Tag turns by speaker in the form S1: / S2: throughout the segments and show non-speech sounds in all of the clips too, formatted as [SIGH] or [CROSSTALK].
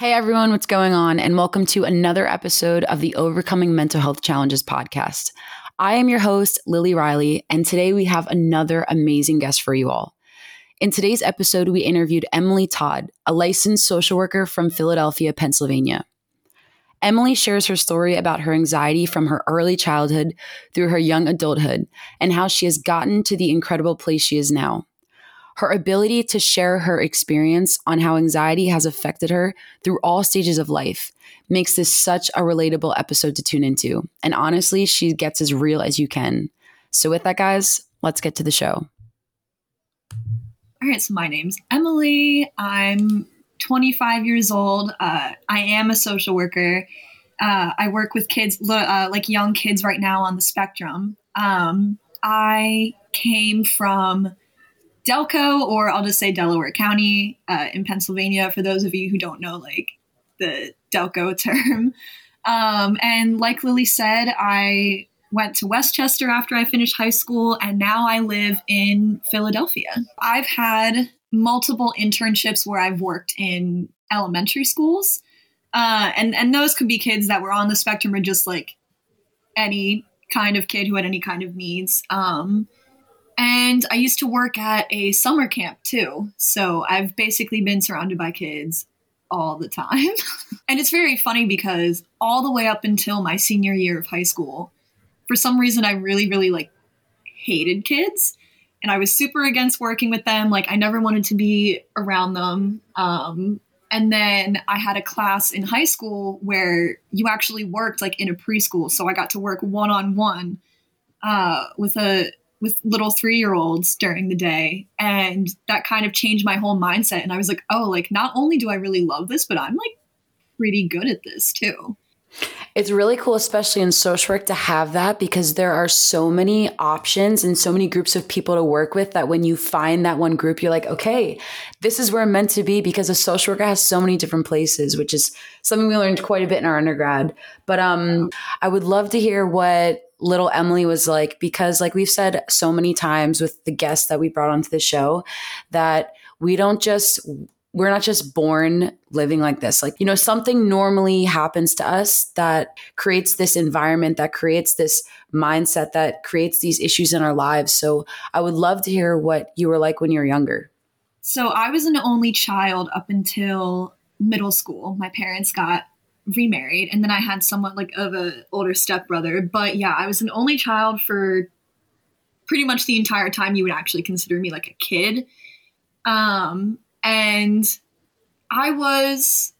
S1: Hey everyone, what's going on? And welcome to another episode of the Overcoming Mental Health Challenges podcast. I am your host, Lily Riley, and today we have another amazing guest for you all. In today's episode, we interviewed Emily Todd, a licensed social worker from Philadelphia, Pennsylvania. Emily shares her story about her anxiety from her early childhood through her young adulthood and how she has gotten to the incredible place she is now. Her ability to share her experience on how anxiety has affected her through all stages of life makes this such a relatable episode to tune into. And honestly, she gets as real as you can. So, with that, guys, let's get to the show.
S2: All right, so my name's Emily. I'm 25 years old. Uh, I am a social worker. Uh, I work with kids, uh, like young kids right now on the spectrum. Um, I came from Delco, or I'll just say Delaware County uh, in Pennsylvania, for those of you who don't know, like the Delco term. Um, and like Lily said, I went to West Chester after I finished high school, and now I live in Philadelphia. I've had multiple internships where I've worked in elementary schools. Uh, and, and those could be kids that were on the spectrum or just like any kind of kid who had any kind of needs. Um, and I used to work at a summer camp too. So I've basically been surrounded by kids all the time. [LAUGHS] and it's very funny because all the way up until my senior year of high school, for some reason I really, really like hated kids. And I was super against working with them. Like I never wanted to be around them. Um, and then I had a class in high school where you actually worked like in a preschool. So I got to work one on one with a with little three year olds during the day. And that kind of changed my whole mindset. And I was like, oh, like not only do I really love this, but I'm like pretty good at this too.
S1: It's really cool, especially in social work, to have that because there are so many options and so many groups of people to work with that when you find that one group, you're like, okay, this is where I'm meant to be because a social worker has so many different places, which is something we learned quite a bit in our undergrad. But um, I would love to hear what little Emily was like because like we've said so many times with the guests that we brought onto the show that we don't just we're not just born living like this. Like, you know, something normally happens to us that creates this environment, that creates this mindset, that creates these issues in our lives. So I would love to hear what you were like when you were younger.
S2: So I was an only child up until middle school. My parents got remarried and then I had somewhat like of a older stepbrother. But yeah, I was an only child for pretty much the entire time you would actually consider me like a kid. Um and I was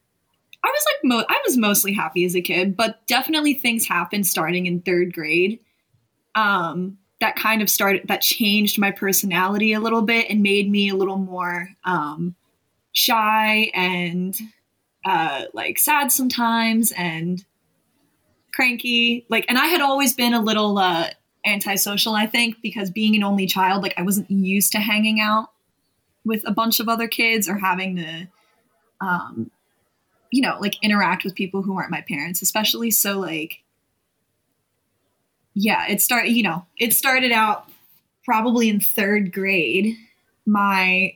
S2: I was like mo- I was mostly happy as a kid, but definitely things happened starting in 3rd grade. Um that kind of started that changed my personality a little bit and made me a little more um shy and uh, like sad sometimes and cranky. Like, and I had always been a little uh, antisocial, I think, because being an only child, like I wasn't used to hanging out with a bunch of other kids or having to, um, you know, like interact with people who aren't my parents, especially. So, like, yeah, it started, you know, it started out probably in third grade. My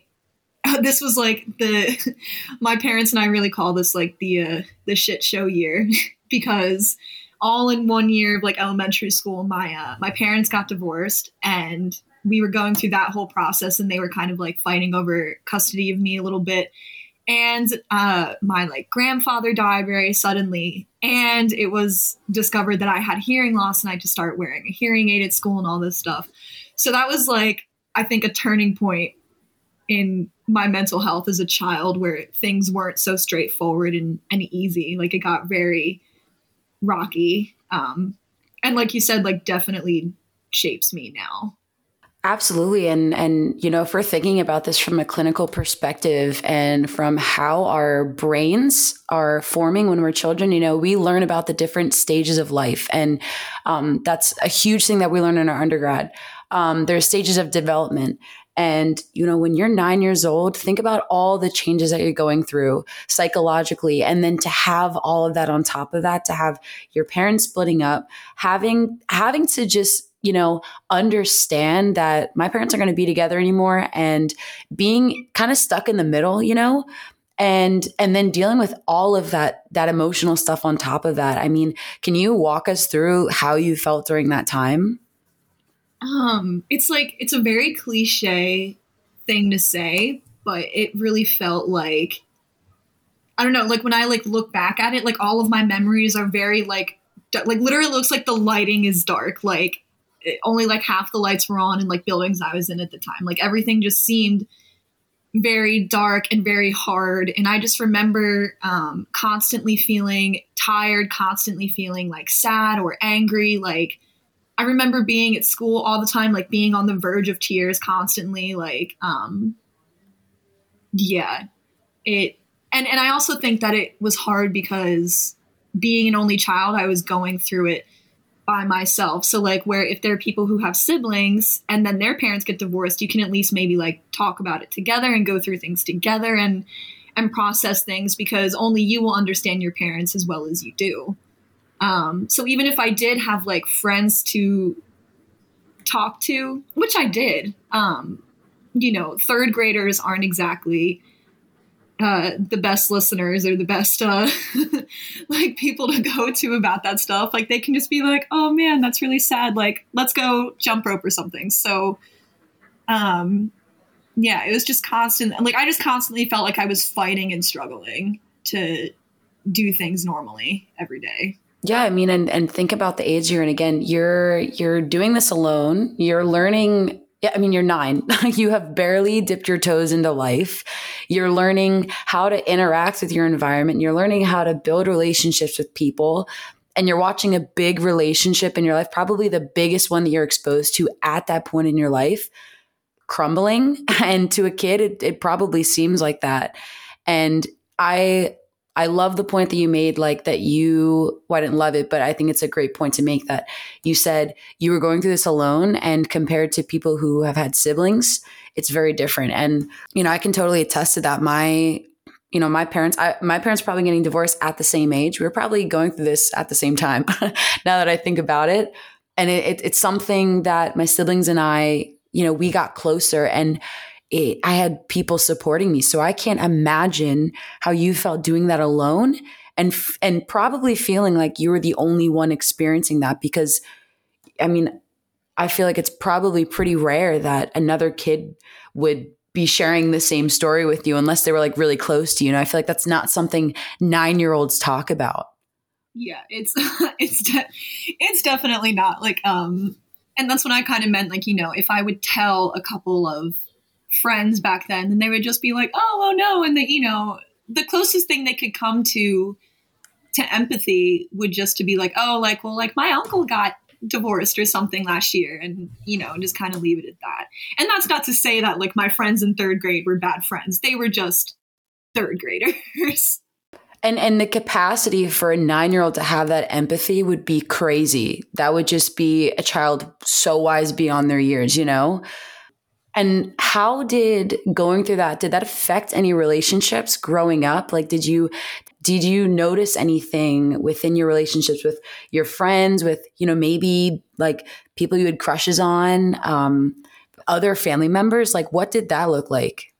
S2: [LAUGHS] this was like the [LAUGHS] my parents and I really call this like the uh, the shit show year [LAUGHS] because all in one year of like elementary school my uh, my parents got divorced and we were going through that whole process and they were kind of like fighting over custody of me a little bit. And uh, my like grandfather died very suddenly and it was discovered that i had hearing loss and i had to start wearing a hearing aid at school and all this stuff. So that was like i think a turning point in my mental health as a child where things weren't so straightforward and, and easy. Like it got very rocky. Um, and like you said, like definitely shapes me now.
S1: Absolutely. And and you know, if we're thinking about this from a clinical perspective and from how our brains are forming when we're children, you know, we learn about the different stages of life. And um, that's a huge thing that we learn in our undergrad. Um, there's stages of development. And, you know, when you're nine years old, think about all the changes that you're going through psychologically. And then to have all of that on top of that, to have your parents splitting up, having, having to just, you know, understand that my parents aren't going to be together anymore and being kind of stuck in the middle, you know, and and then dealing with all of that that emotional stuff on top of that i mean can you walk us through how you felt during that time
S2: um it's like it's a very cliche thing to say but it really felt like i don't know like when i like look back at it like all of my memories are very like like literally looks like the lighting is dark like it, only like half the lights were on in like buildings i was in at the time like everything just seemed very dark and very hard. And I just remember um, constantly feeling tired, constantly feeling like sad or angry. Like, I remember being at school all the time, like being on the verge of tears constantly. Like, um, yeah, it, and, and I also think that it was hard because being an only child, I was going through it by myself. So like where if there are people who have siblings and then their parents get divorced, you can at least maybe like talk about it together and go through things together and and process things because only you will understand your parents as well as you do. Um, so even if I did have like friends to talk to, which I did, um, you know, third graders aren't exactly uh, the best listeners or the best uh, [LAUGHS] like people to go to about that stuff. Like they can just be like, "Oh man, that's really sad. Like let's go jump rope or something." So, um, yeah, it was just constant. Like I just constantly felt like I was fighting and struggling to do things normally every day.
S1: Yeah, I mean, and and think about the age you're in. Again, you're you're doing this alone. You're learning yeah, I mean, you're nine. [LAUGHS] you have barely dipped your toes into life. You're learning how to interact with your environment. You're learning how to build relationships with people. And you're watching a big relationship in your life, probably the biggest one that you're exposed to at that point in your life, crumbling. [LAUGHS] And to a kid, it, it probably seems like that. And I I love the point that you made, like that you, well, I didn't love it, but I think it's a great point to make that you said you were going through this alone and compared to people who have had siblings, it's very different. And, you know, I can totally attest to that. My, you know, my parents, I, my parents probably getting divorced at the same age. We were probably going through this at the same time [LAUGHS] now that I think about it. And it, it, it's something that my siblings and I, you know, we got closer and, it, I had people supporting me. So I can't imagine how you felt doing that alone and and probably feeling like you were the only one experiencing that because I mean, I feel like it's probably pretty rare that another kid would be sharing the same story with you unless they were like really close to you. And I feel like that's not something 9-year-olds talk about.
S2: Yeah, it's [LAUGHS] it's de- it's definitely not like um and that's what I kind of meant like, you know, if I would tell a couple of friends back then and they would just be like oh oh no and the you know the closest thing they could come to to empathy would just to be like oh like well like my uncle got divorced or something last year and you know just kind of leave it at that. And that's not to say that like my friends in third grade were bad friends. They were just third graders. [LAUGHS]
S1: And and the capacity for a 9-year-old to have that empathy would be crazy. That would just be a child so wise beyond their years you know and how did going through that, did that affect any relationships growing up? Like, did you, did you notice anything within your relationships with your friends, with, you know, maybe like people you had crushes on, um, other family members? Like, what did that look like?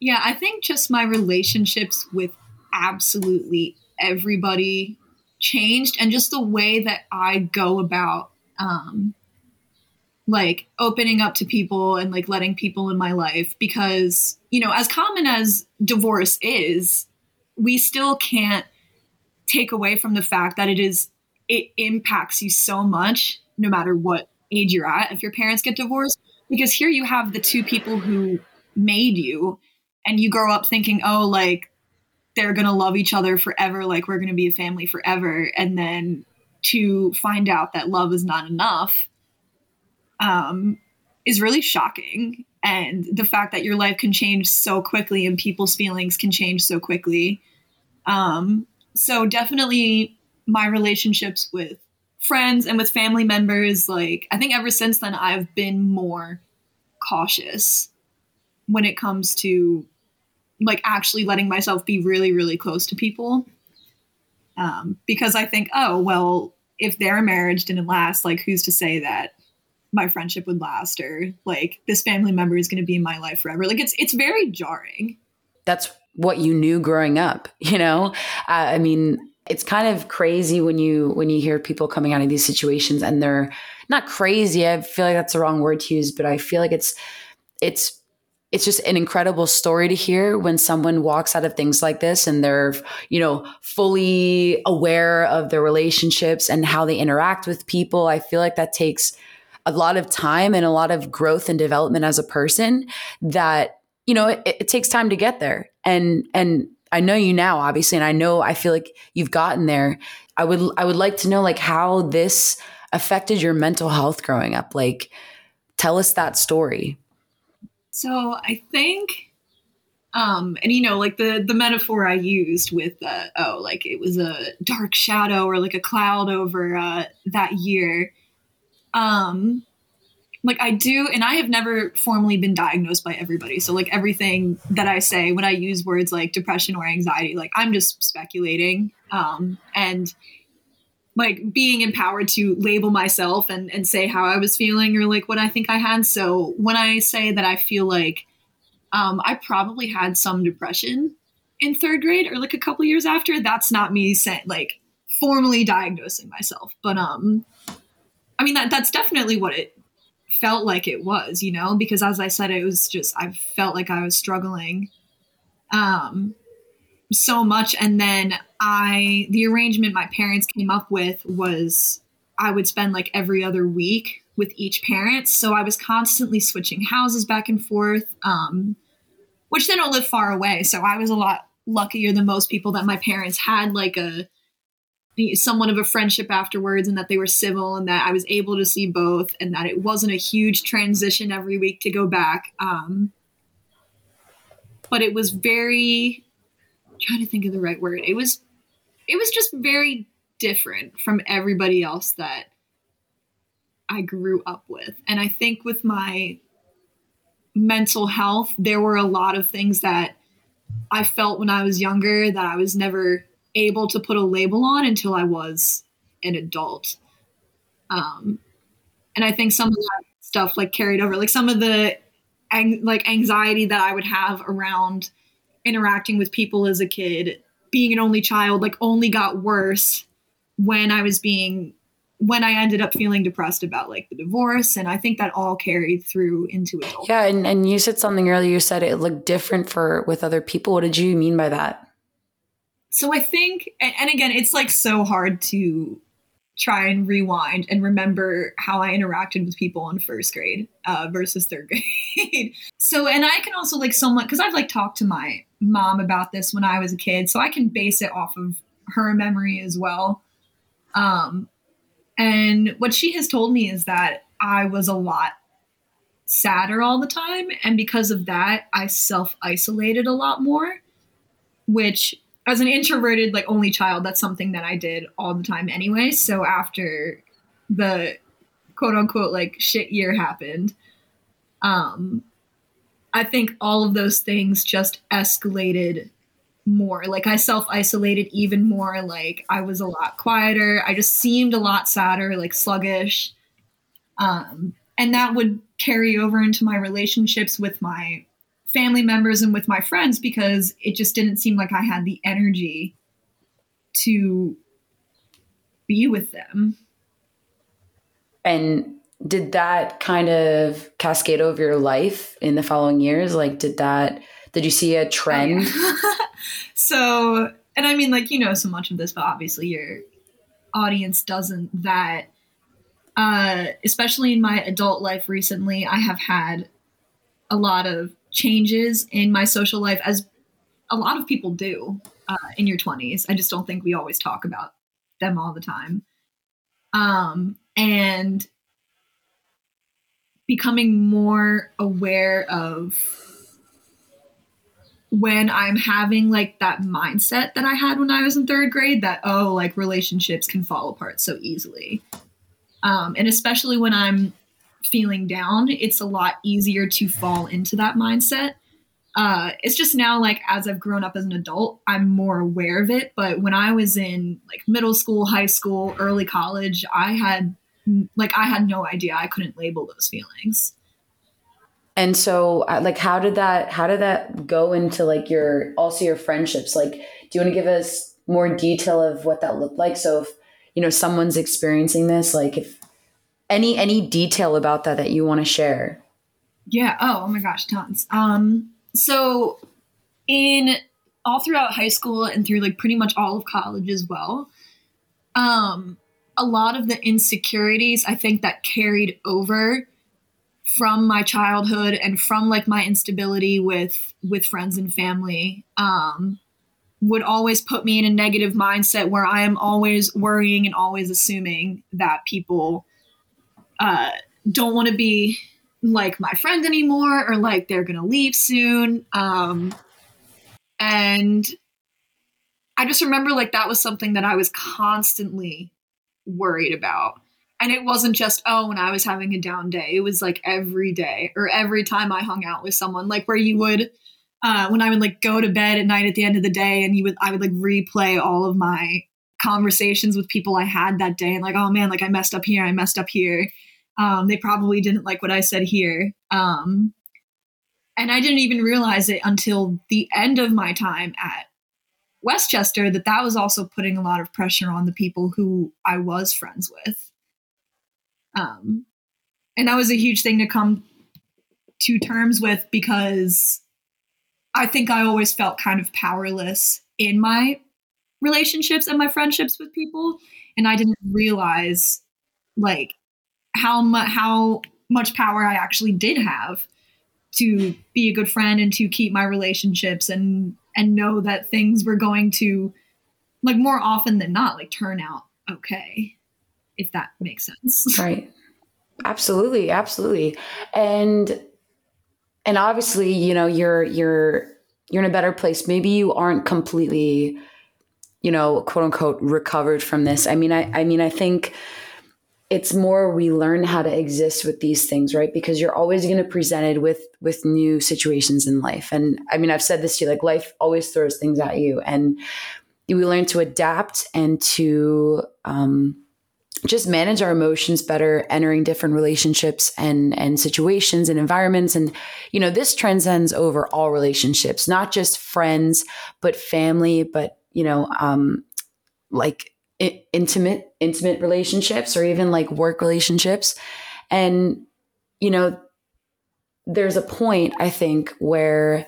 S2: Yeah, I think just my relationships with absolutely everybody changed and just the way that I go about um, like opening up to people and like letting people in my life because you know as common as divorce is we still can't take away from the fact that it is it impacts you so much no matter what age you're at if your parents get divorced because here you have the two people who made you and you grow up thinking oh like they're going to love each other forever like we're going to be a family forever and then to find out that love is not enough um, is really shocking. And the fact that your life can change so quickly and people's feelings can change so quickly. Um, so definitely my relationships with friends and with family members, like I think ever since then I've been more cautious when it comes to like actually letting myself be really, really close to people. Um, because I think, oh, well, if their marriage didn't last, like who's to say that my friendship would last or like this family member is going to be in my life forever. Like it's it's very jarring.
S1: That's what you knew growing up [LAUGHS] you know uh, i mean it's kind of crazy when you when you hear people coming out of these situations and they're not crazy i feel like that's the wrong word to use but i feel like it's it's it's just an incredible story to hear when someone walks out of things like this and they're you know fully aware of their relationships and how they interact with people i feel like that takes a lot of time and a lot of growth and development as a person that you know it, it takes time to get there and and I know you now, obviously, and I know I feel like you've gotten there. I would I would like to know like how this affected your mental health growing up. Like, tell us that story.
S2: So I think, um, and you know, like the the metaphor I used with uh, oh, like it was a dark shadow or like a cloud over uh, that year. Um, like I do, and I have never formally been diagnosed by everybody. So like everything that I say when I use words like depression or anxiety, like I'm just speculating. Um, and like being empowered to label myself and, and say how I was feeling or like what I think I had. So when I say that I feel like um, I probably had some depression in third grade or like a couple years after, that's not me saying like formally diagnosing myself. But um I mean that that's definitely what it felt like it was, you know, because as I said, it was just, I felt like I was struggling um, so much. And then I, the arrangement my parents came up with was I would spend like every other week with each parent. So I was constantly switching houses back and forth, um, which they don't live far away. So I was a lot luckier than most people that my parents had like a somewhat of a friendship afterwards and that they were civil and that I was able to see both and that it wasn't a huge transition every week to go back. Um, but it was very I'm trying to think of the right word. It was it was just very different from everybody else that I grew up with. And I think with my mental health, there were a lot of things that I felt when I was younger that I was never able to put a label on until I was an adult. Um, and I think some of that stuff like carried over, like some of the ang- like anxiety that I would have around interacting with people as a kid, being an only child, like only got worse when I was being when I ended up feeling depressed about like the divorce. And I think that all carried through into adulthood.
S1: Yeah. And, and you said something earlier, you said it looked different for with other people. What did you mean by that?
S2: So I think, and again, it's like so hard to try and rewind and remember how I interacted with people in first grade uh, versus third [LAUGHS] grade. so, and I can also like somewhat, because I've like talked to my mom about this when I was a kid, so I can base it off of her memory as well. Um, and what she has told me is that I was a lot sadder all the time. And because of that, I self isolated a lot more, which as an introverted like only child that's something that i did all the time anyway. So after the quote unquote like shit year happened um i think all of those things just escalated more. Like i self isolated even more. Like i was a lot quieter. I just seemed a lot sadder like sluggish. Um and that would carry over into my relationships with my family members and with my friends because it just didn't seem like I had the energy to be with them.
S1: And did that kind of cascade over your life in the following years? Like, did that, did you see a trend?
S2: Oh, yeah. [LAUGHS] so, and I mean, like, you know so much of this, but obviously your audience doesn't that. Uh, especially in my adult life recently, I have had a lot of changes in my social life as a lot of people do uh, in your 20s. I just don't think we always talk about them all the time. Um, and becoming more aware of when I'm having like that mindset that I had when I was in third grade that, oh, like relationships can fall apart so easily. Um, and especially when I'm feeling down, it's a lot easier to fall into that mindset. Uh, it's just now like as I've grown up as an adult, I'm more aware of it. But when I was in like middle school, high school, early college, I had like I had no idea. I couldn't label those feelings.
S1: and so uh, like how did that how did that go into like your also your friendships like do you want to give us more detail of what that looked like so if you know someone's experiencing this like if any any detail about that that you want to share?
S2: Yeah. Oh, oh my gosh tons. Um so in all throughout high school and through like pretty much all of college as well um a lot of the insecurities i think that carried over from my childhood and from like my instability with with friends and family um would always put me in a negative mindset where I am always worrying and always assuming that people uh, don't want to be like my friend anymore or like they're going to leave soon. Um, and I just remember like that was something that I was constantly worried about. And it wasn't just, oh, when I was having a down day, it was like every day or every time I hung out with someone, like where you would uh, when I would like go to bed at night at the end of the day and you would I would like replay all of my conversations with people I had that day and like oh man like I messed up here I messed up here. Um, they probably didn't like what I said here. Um, and I didn't even realize it until the end of my time at West Chester that that was also putting a lot of pressure on the people who I was friends with. Um, and that was a huge thing to come to terms with because I think I always felt kind of powerless in my relationships and my friendships with people and I didn't realize like how much how much power I actually did have to be a good friend and to keep my relationships and and know that things were going to like more often than not like turn out okay if that makes sense. [LAUGHS]
S1: Right. Absolutely absolutely. And and obviously you know you're you're you're in a better place. Maybe you aren't completely you know quote unquote recovered from this. I mean i i mean i think it's more we learn how to exist with these things right? Because you're always going to be presented with with new situations in life. And i mean i've said this to you like life always throws things at you. And we learn to adapt and to um, just manage our emotions better entering different relationships and and situations and environments. And you know this transcends over all relationships not just friends but family but you know um like I- intimate intimate relationships or even like work relationships. And you know there's a point i think where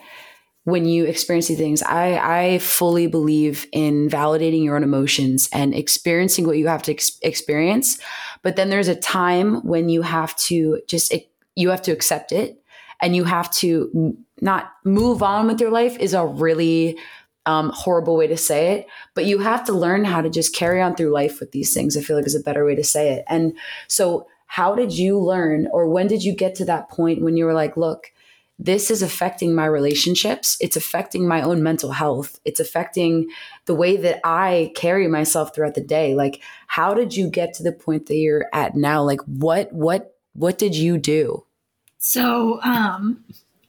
S1: when you experience these things i i fully believe in validating your own emotions and experiencing what you have to ex- experience. But then there's a time when you have to just you have to accept it and you have to not move on with your life is a really um, horrible way to say it but you have to learn how to just carry on through life with these things i feel like is a better way to say it and so how did you learn or when did you get to that point when you were like look this is affecting my relationships. It's affecting my own mental health. It's affecting the way that I carry myself throughout the day. Like, how did you get to the point that you're at now? Like, what, what, what did you do?
S2: So, um,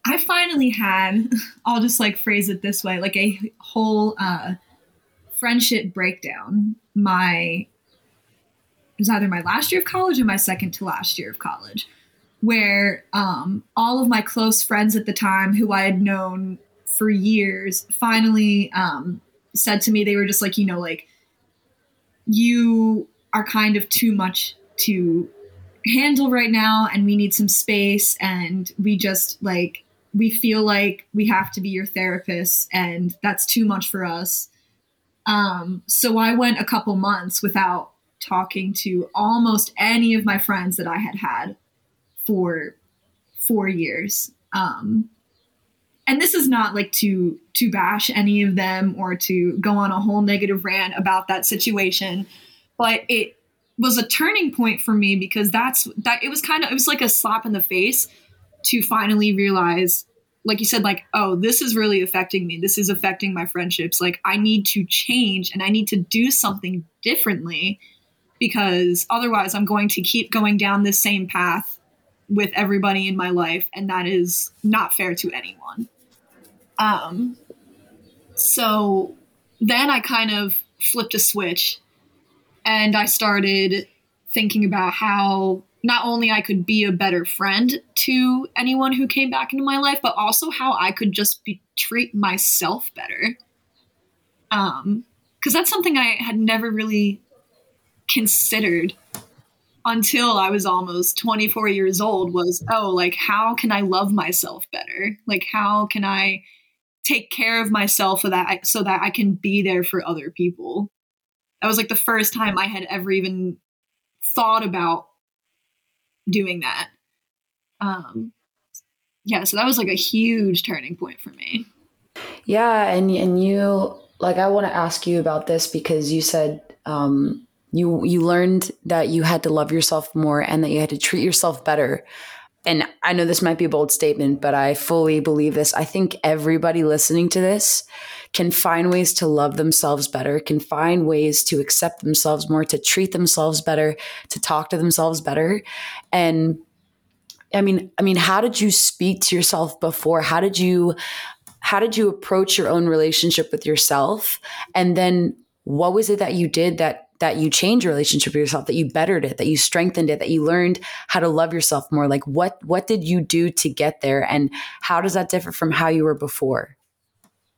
S2: I finally had, [LAUGHS] I'll just like phrase it this way, like a whole, uh, friendship breakdown. My, it was either my last year of college or my second to last year of college where um, all of my close friends at the time, who I had known for years, finally um, said to me, they were just like, you know, like, you are kind of too much to handle right now, and we need some space, and we just like, we feel like we have to be your therapist, and that's too much for us. Um, so I went a couple months without talking to almost any of my friends that I had had for four years. Um, and this is not like to to bash any of them or to go on a whole negative rant about that situation, but it was a turning point for me because that's that it was kind of it was like a slap in the face to finally realize like you said like oh this is really affecting me this is affecting my friendships like i need to change and i need to do something differently because otherwise i'm going to keep going down this same path with everybody in my life, and that is not fair to anyone. Um, so then I kind of flipped a switch and I started thinking about how not only I could be a better friend to anyone who came back into my life, but also how I could just be, treat myself better. Um, because that's something I had never really considered until I was almost 24 years old was, oh, like, how can I love myself better? Like, how can I take care of myself so that I, so that I can be there for other people? That was like the first time I had ever even thought about doing that. Um, yeah, so that was like a huge turning point for me.
S1: Yeah, and and you like I want to ask you about this because you said um, you you learned that you had to love yourself more and that you had to treat yourself better. And I know this might be a bold statement, but I fully believe this. I think everybody listening to this can find ways to love themselves better, can find ways to accept themselves more, to treat themselves better, to talk to themselves better. And I mean, I mean, how did you speak to yourself before? How did you how did you approach your own relationship with yourself? And then what was it that you did that that you changed your relationship with yourself, that you bettered it, that you strengthened it, that you learned how to love yourself more? Like what what did you do to get there and how does that differ from how you were before?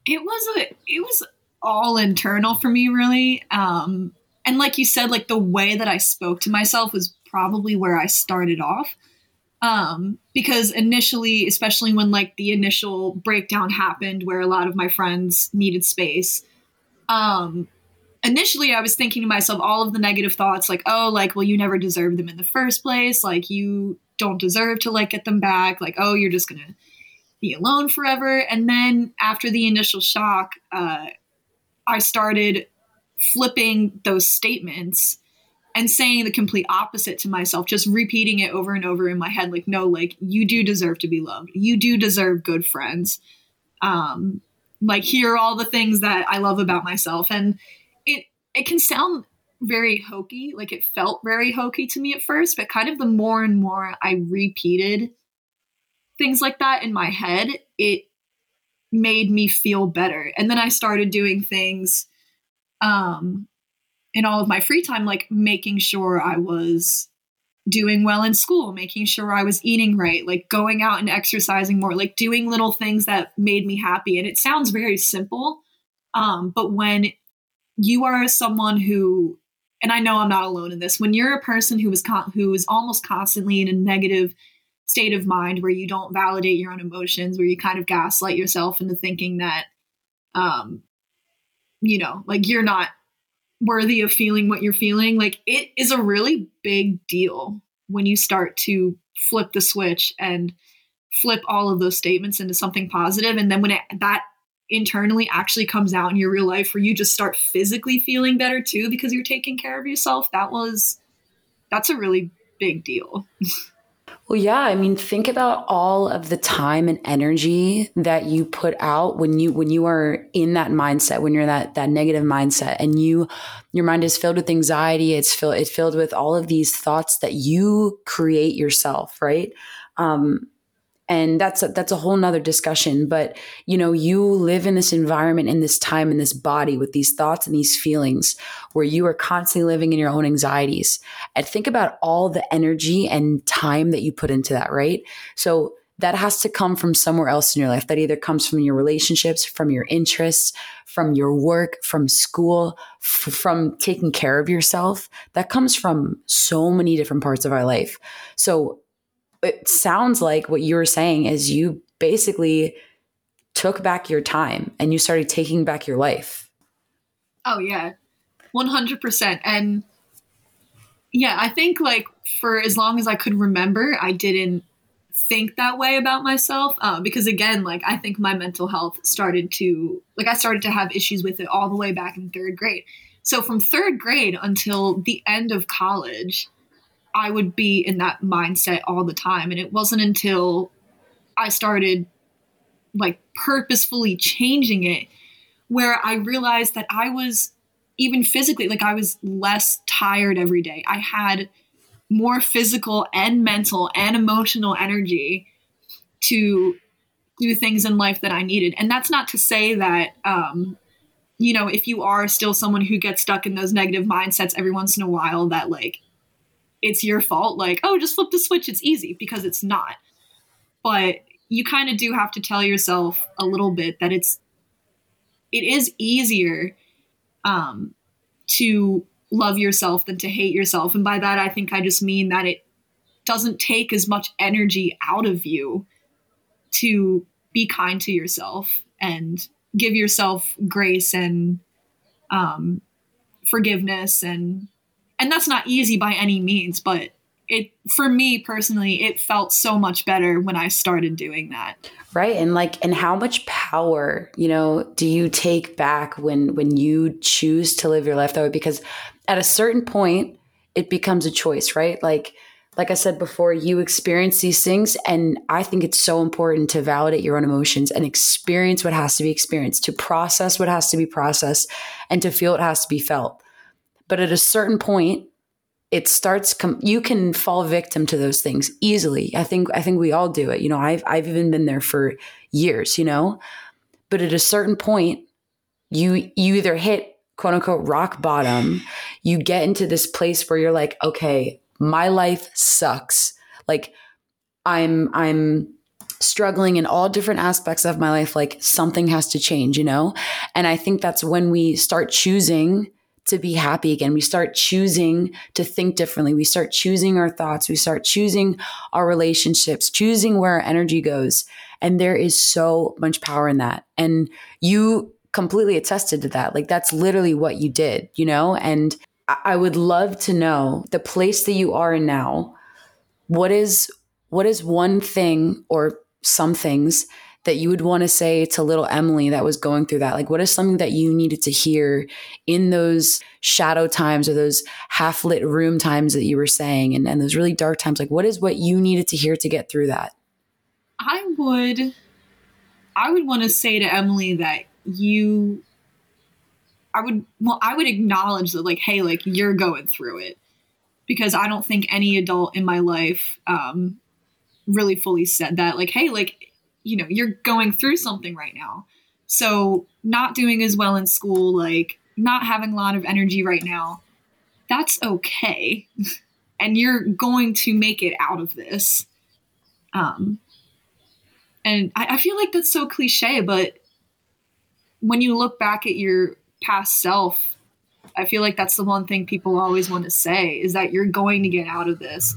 S2: It was a it was all internal for me really. Um and like you said like the way that I spoke to myself was probably where I started off. Um because initially especially when like the initial breakdown happened where a lot of my friends needed space um initially I was thinking to myself all of the negative thoughts like, oh, like, well, you never deserved them in the first place. Like, you don't deserve to like get them back. Like, oh, you're just gonna be alone forever. And then after the initial shock, uh, I started flipping those statements and saying the complete opposite to myself, just repeating it over and over in my head, like, no, like, you do deserve to be loved. You do deserve good friends. Um, like, here are all the things that I love about myself. And it can sound very hokey, like it felt very hokey to me at first, but kind of the more and more I repeated things like that in my head, it made me feel better. And then I started doing things um in all of my free time like making sure I was doing well in school, making sure I was eating right, like going out and exercising more, like doing little things that made me happy. And it sounds very simple, um, but when you are someone who and I know I'm not alone in this. When you're a person who is con- who is almost constantly in a negative state of mind where you don't validate your own emotions, where you kind of gaslight yourself into thinking that um you know, like you're not worthy of feeling what you're feeling, like it is a really big deal when you start to flip the switch and flip all of those statements into something positive and then when it, that internally actually comes out in your real life where you just start physically feeling better too because you're taking care of yourself that was that's a really big deal.
S1: Well yeah i mean think about all of the time and energy that you put out when you when you are in that mindset when you're that that negative mindset and you your mind is filled with anxiety. It's filled it's filled with all of these thoughts that you create yourself right? Um and that's a, that's a whole nother discussion but you know you live in this environment in this time in this body with these thoughts and these feelings where you are constantly living in your own anxieties. And think about all the energy and time that you put into that right? So that has to come from somewhere else in your life. That either comes from your relationships from your interests from your work from school f- from taking care of yourself. That comes from so many different parts of our life. So it sounds like what you were saying is you basically took back your time and you started taking back your life.
S2: Oh yeah. 100% and yeah, I think like for as long as I could remember, I didn't think that way about myself uh, because again like i think my mental health started to like i started to have issues with it all the way back in third grade so from third grade until the end of college I would be in that mindset all the time. And it wasn't until I started like purposefully changing it where I realized that I was even physically, like I was less tired every day. I had more physical and mental and emotional energy to do things in life that I needed. And that's not to say that, um, you know, if you are still someone who gets stuck in those negative mindsets every once in a while, that like it's your fault. Like, oh, just flip the switch. It's easy because it's not. But you kind of do have to tell yourself a little bit that it's it is easier um, to love yourself than to hate yourself. And by that, I think I just mean that it doesn't take as much energy out of you to be kind to yourself and give yourself grace and um, forgiveness and and that's not easy by any means but it for me personally it felt so much better when i started doing that.
S1: Right and like and how much power you know do you take back when when you choose to live your life that way? Because at a certain point it becomes a choice right? Like like i said before you experience these things and i think it's so important to validate your own emotions and experience what has to be experienced to process what has to be processed and to feel what has to be felt but at a certain point it starts com- you can fall victim to those things easily. I think i think we all do it. You know i've i've even been there for years you know? But at a certain point you you either hit quote unquote rock bottom you get into this place where you're like okay my life sucks. Like i'm i'm struggling in all different aspects of my life like something has to change you know? And i think that's when we start choosing to be happy again. We start choosing to think differently. We start choosing our thoughts. We start choosing our relationships, choosing where our energy goes. And there is so much power in that. And you completely attested to that. Like that's literally what you did, you know? And I would love to know the place that you are in now. What is what is one thing or some things that you would want to say to little Emily that was going through that? Like, what is something that you needed to hear in those shadow times or those half lit room times that you were saying and, and those really dark times? Like, what is what you needed to hear to get through that?
S2: I would, I would want to say to Emily that you, I would, well, I would acknowledge that, like, hey, like, you're going through it because I don't think any adult in my life, um, really fully said that like hey like you know, you're going through something right now. So, not doing as well in school, like not having a lot of energy right now, that's okay. [LAUGHS] and you're going to make it out of this. Um, and I, I feel like that's so cliche, but when you look back at your past self, I feel like that's the one thing people always want to say is that you're going to get out of this.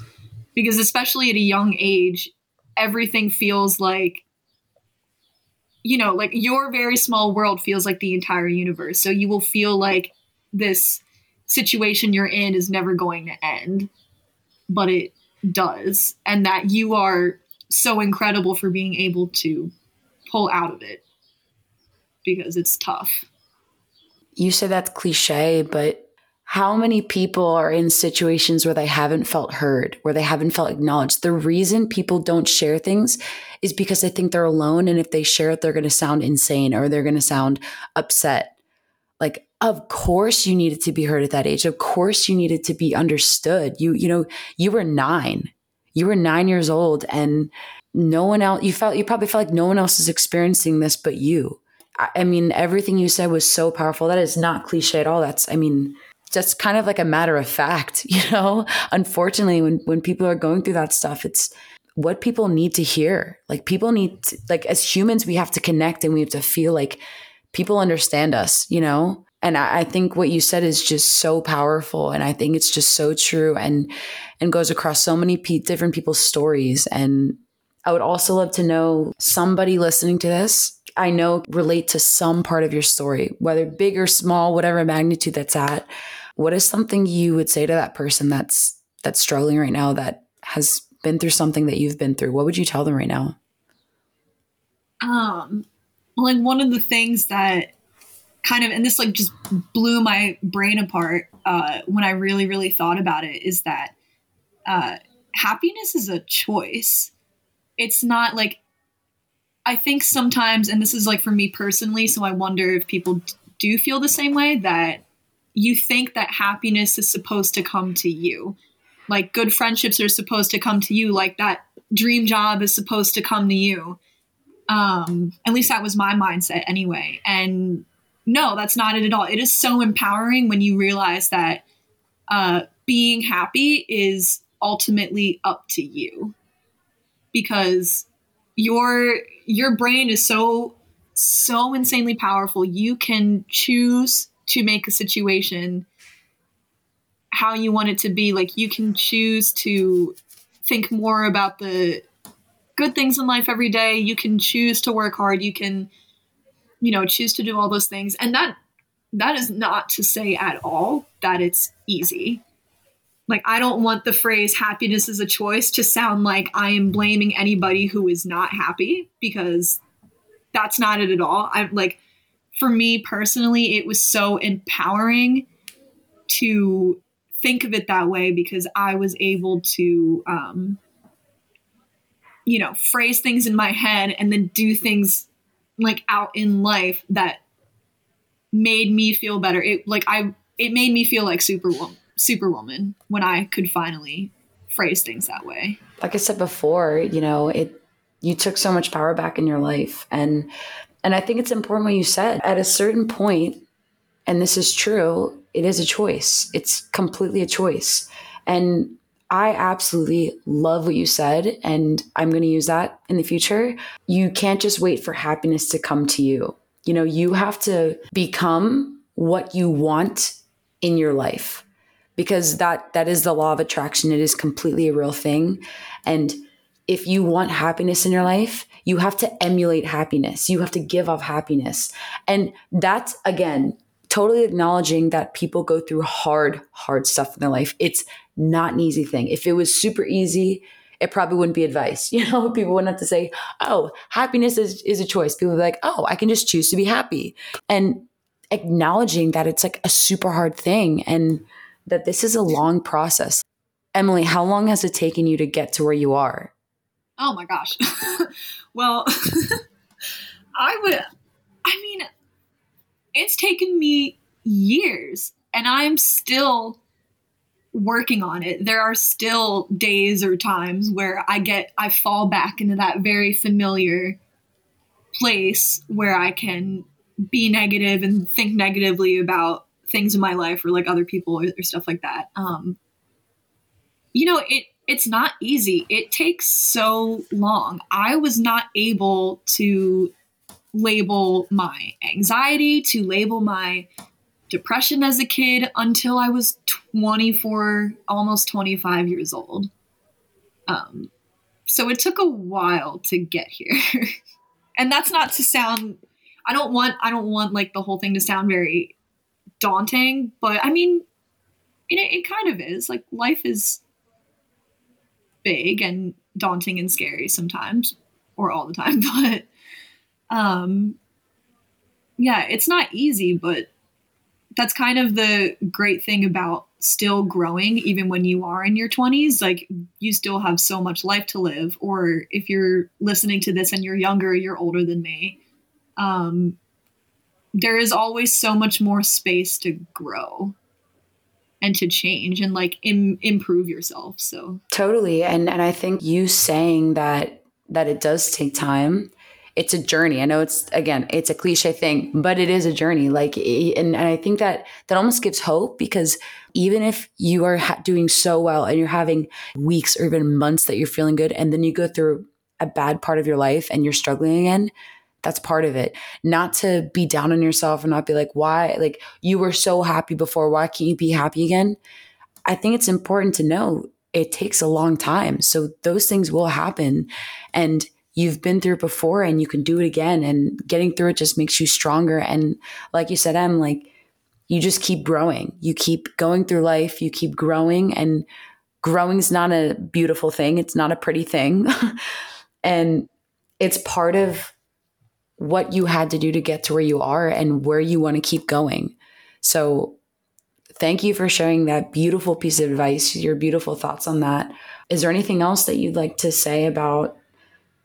S2: Because, especially at a young age, everything feels like you know, like your very small world feels like the entire universe. So you will feel like this situation you're in is never going to end, but it does. And that you are so incredible for being able to pull out of it because it's tough.
S1: You say that's cliche, but how many people are in situations where they haven't felt heard, where they haven't felt acknowledged? The reason people don't share things is because they think they're alone. And if they share it, they're going to sound insane or they're going to sound upset. Like, of course you needed to be heard at that age. Of course you needed to be understood. You, you know, you were nine. You were nine years old and no one else, you felt, you probably felt like no one else is experiencing this but you. I, I mean, everything you said was so powerful. That is not cliche at all. That's, I mean, just kind of like a matter of fact, [LAUGHS] you know? Unfortunately, when, when people are going through that stuff, it's what people need to hear. Like people need to, like as humans, we have to connect and we have to feel like people understand us, you know? And I, I think what you said is just so powerful. And I think it's just so true and, and goes across so many pe- different people's stories. And I would also love to know somebody listening to this I know relate to some part of your story, whether big or small, whatever magnitude that's at. What is something you would say to that person that's that's struggling right now that has been through something that you've been through? What would you tell them right now?
S2: Um, like one of the things that kind of and this like just blew my brain apart uh, when I really really thought about it is that uh, happiness is a choice. It's not like I think sometimes, and this is like for me personally, so I wonder if people do feel the same way that you think that happiness is supposed to come to you. Like good friendships are supposed to come to you, like that dream job is supposed to come to you. Um, at least that was my mindset anyway. And no, that's not it at all. It is so empowering when you realize that uh, being happy is ultimately up to you because your your brain is so so insanely powerful you can choose to make a situation how you want it to be. Like you can choose to think more about the good things in life every day. You can choose to work hard. You can you know choose to do all those things. And that that is not to say at all that it's easy. Like i don't want the phrase happiness is a choice to sound like i am blaming anybody who is not happy because that's not it at all. I'm like for me personally it was so empowering to think of it that way because i was able to um you know phrase things in my head and then do things like out in life that made me feel better. It like i it made me feel like superwoman superwoman when i could finally phrase things that way.
S1: Like i said before you know it you took so much power back in your life and and i think it's important what you said at a certain point and this is true it is a choice it's completely a choice and I absolutely love what you said, and I'm going to use that in the future. You can't just wait for happiness to come to you. You know, you have to become what you want in your life because that that is the law of attraction. It is completely a real thing. And if you want happiness in your life, you have to emulate happiness. You have to give off happiness. And that's again totally acknowledging that people go through hard, hard stuff in their life. It's not an easy thing. If it was super easy, it probably wouldn't be advice. [LAUGHS] You know, people wouldn't have to say, oh, happiness is, is a choice. People would be like, oh, I can just choose to be happy. And acknowledging that it's like a super hard thing and that this is a long process. Emily, how long has it taken you to get to where you are?
S2: Oh my gosh. [LAUGHS] well, [LAUGHS] I would, I mean, it's taken me years and I'm still working on it. There are still days or times where I get, I fall back into that very familiar place where I can be negative and think negatively about things in my life or like other people or, or stuff like that. Um, you know, it, it's not easy. It takes so long. I was not able to label my anxiety, to label my depression as a kid until I was 24, almost 25 years old. Um, so it took a while to get here. [LAUGHS] and that's not to sound I don't want I don't want like the whole thing to sound very daunting, but I mean it, it kind of is. Like life is big and daunting and scary sometimes or all the time, [LAUGHS] but um, yeah, it's not easy, but that's kind of the great thing about still growing even when you are in your 20s like you still have so much life to live or if you're listening to this and you're younger you're older than me um, there is always so much more space to grow and to change and like Im- improve yourself so
S1: totally and and i think you saying that that it does take time it's a journey. I know it's again, it's a cliche thing, but it is a journey. Like, and, and I think that that almost gives hope because even if you are ha- doing so well and you're having weeks or even months that you're feeling good, and then you go through a bad part of your life and you're struggling again, that's part of it. Not to be down on yourself and not be like, why? Like, you were so happy before. Why can't you be happy again? I think it's important to know it takes a long time. So those things will happen. And you've been through before and you can do it again and getting through it just makes you stronger and like you said em like you just keep growing you keep going through life you keep growing and growing is not a beautiful thing it's not a pretty thing [LAUGHS] and it's part of what you had to do to get to where you are and where you want to keep going so thank you for sharing that beautiful piece of advice your beautiful thoughts on that is there anything else that you'd like to say about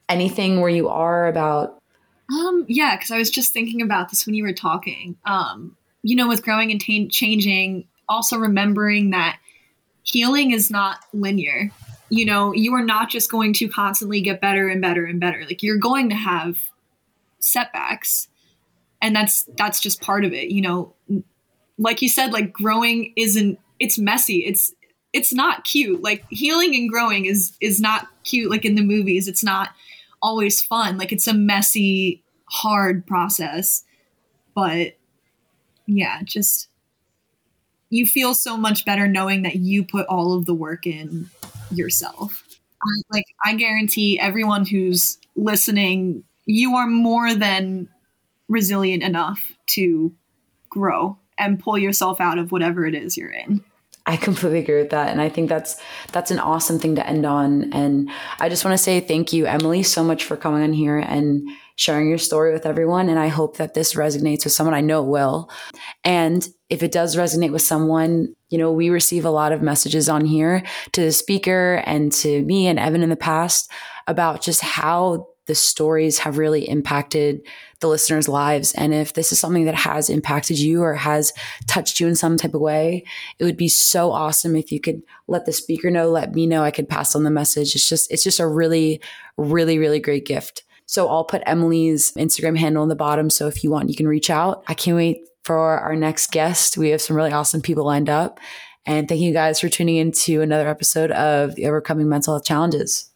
S1: anything where you are about?
S2: Um, yeah, because I was just thinking about this when you were talking. Um, you know, with growing and t- changing, also remembering that healing is not linear. You know, you are not just going to constantly get better and better and better. Like you're going to have setbacks, and that's that's just part of it. You know, like you said, like growing isn't it's messy. It's it's not cute. Like healing and growing is is not cute like in the movies. It's not always fun. Like it's a messy, hard process. But yeah, just you feel so much better knowing that you put all of the work in yourself. Like I guarantee everyone who's listening, you are more than resilient enough to grow and pull yourself out of whatever it is you're in.
S1: I completely agree with that. And I think that's that's an awesome thing to end on. And I just want to say thank you, Emily, so much for coming on here and sharing your story with everyone. And I hope that this resonates with someone. I know it will. And if it does resonate with someone, you know, we receive a lot of messages on here to the speaker and to me and Evan in the past about just how the stories have really impacted the listeners' lives. And if this is something that has impacted you or has touched you in some type of way, it would be so awesome if you could let the speaker know, let me know. I could pass on the message. It's just, it's just a really, really, really great gift. So I'll put Emily's Instagram handle in the bottom. So if you want, you can reach out. I can't wait for our next guest. We have some really awesome people lined up. And thank you guys for tuning in to another episode of the Overcoming Mental Health Challenges.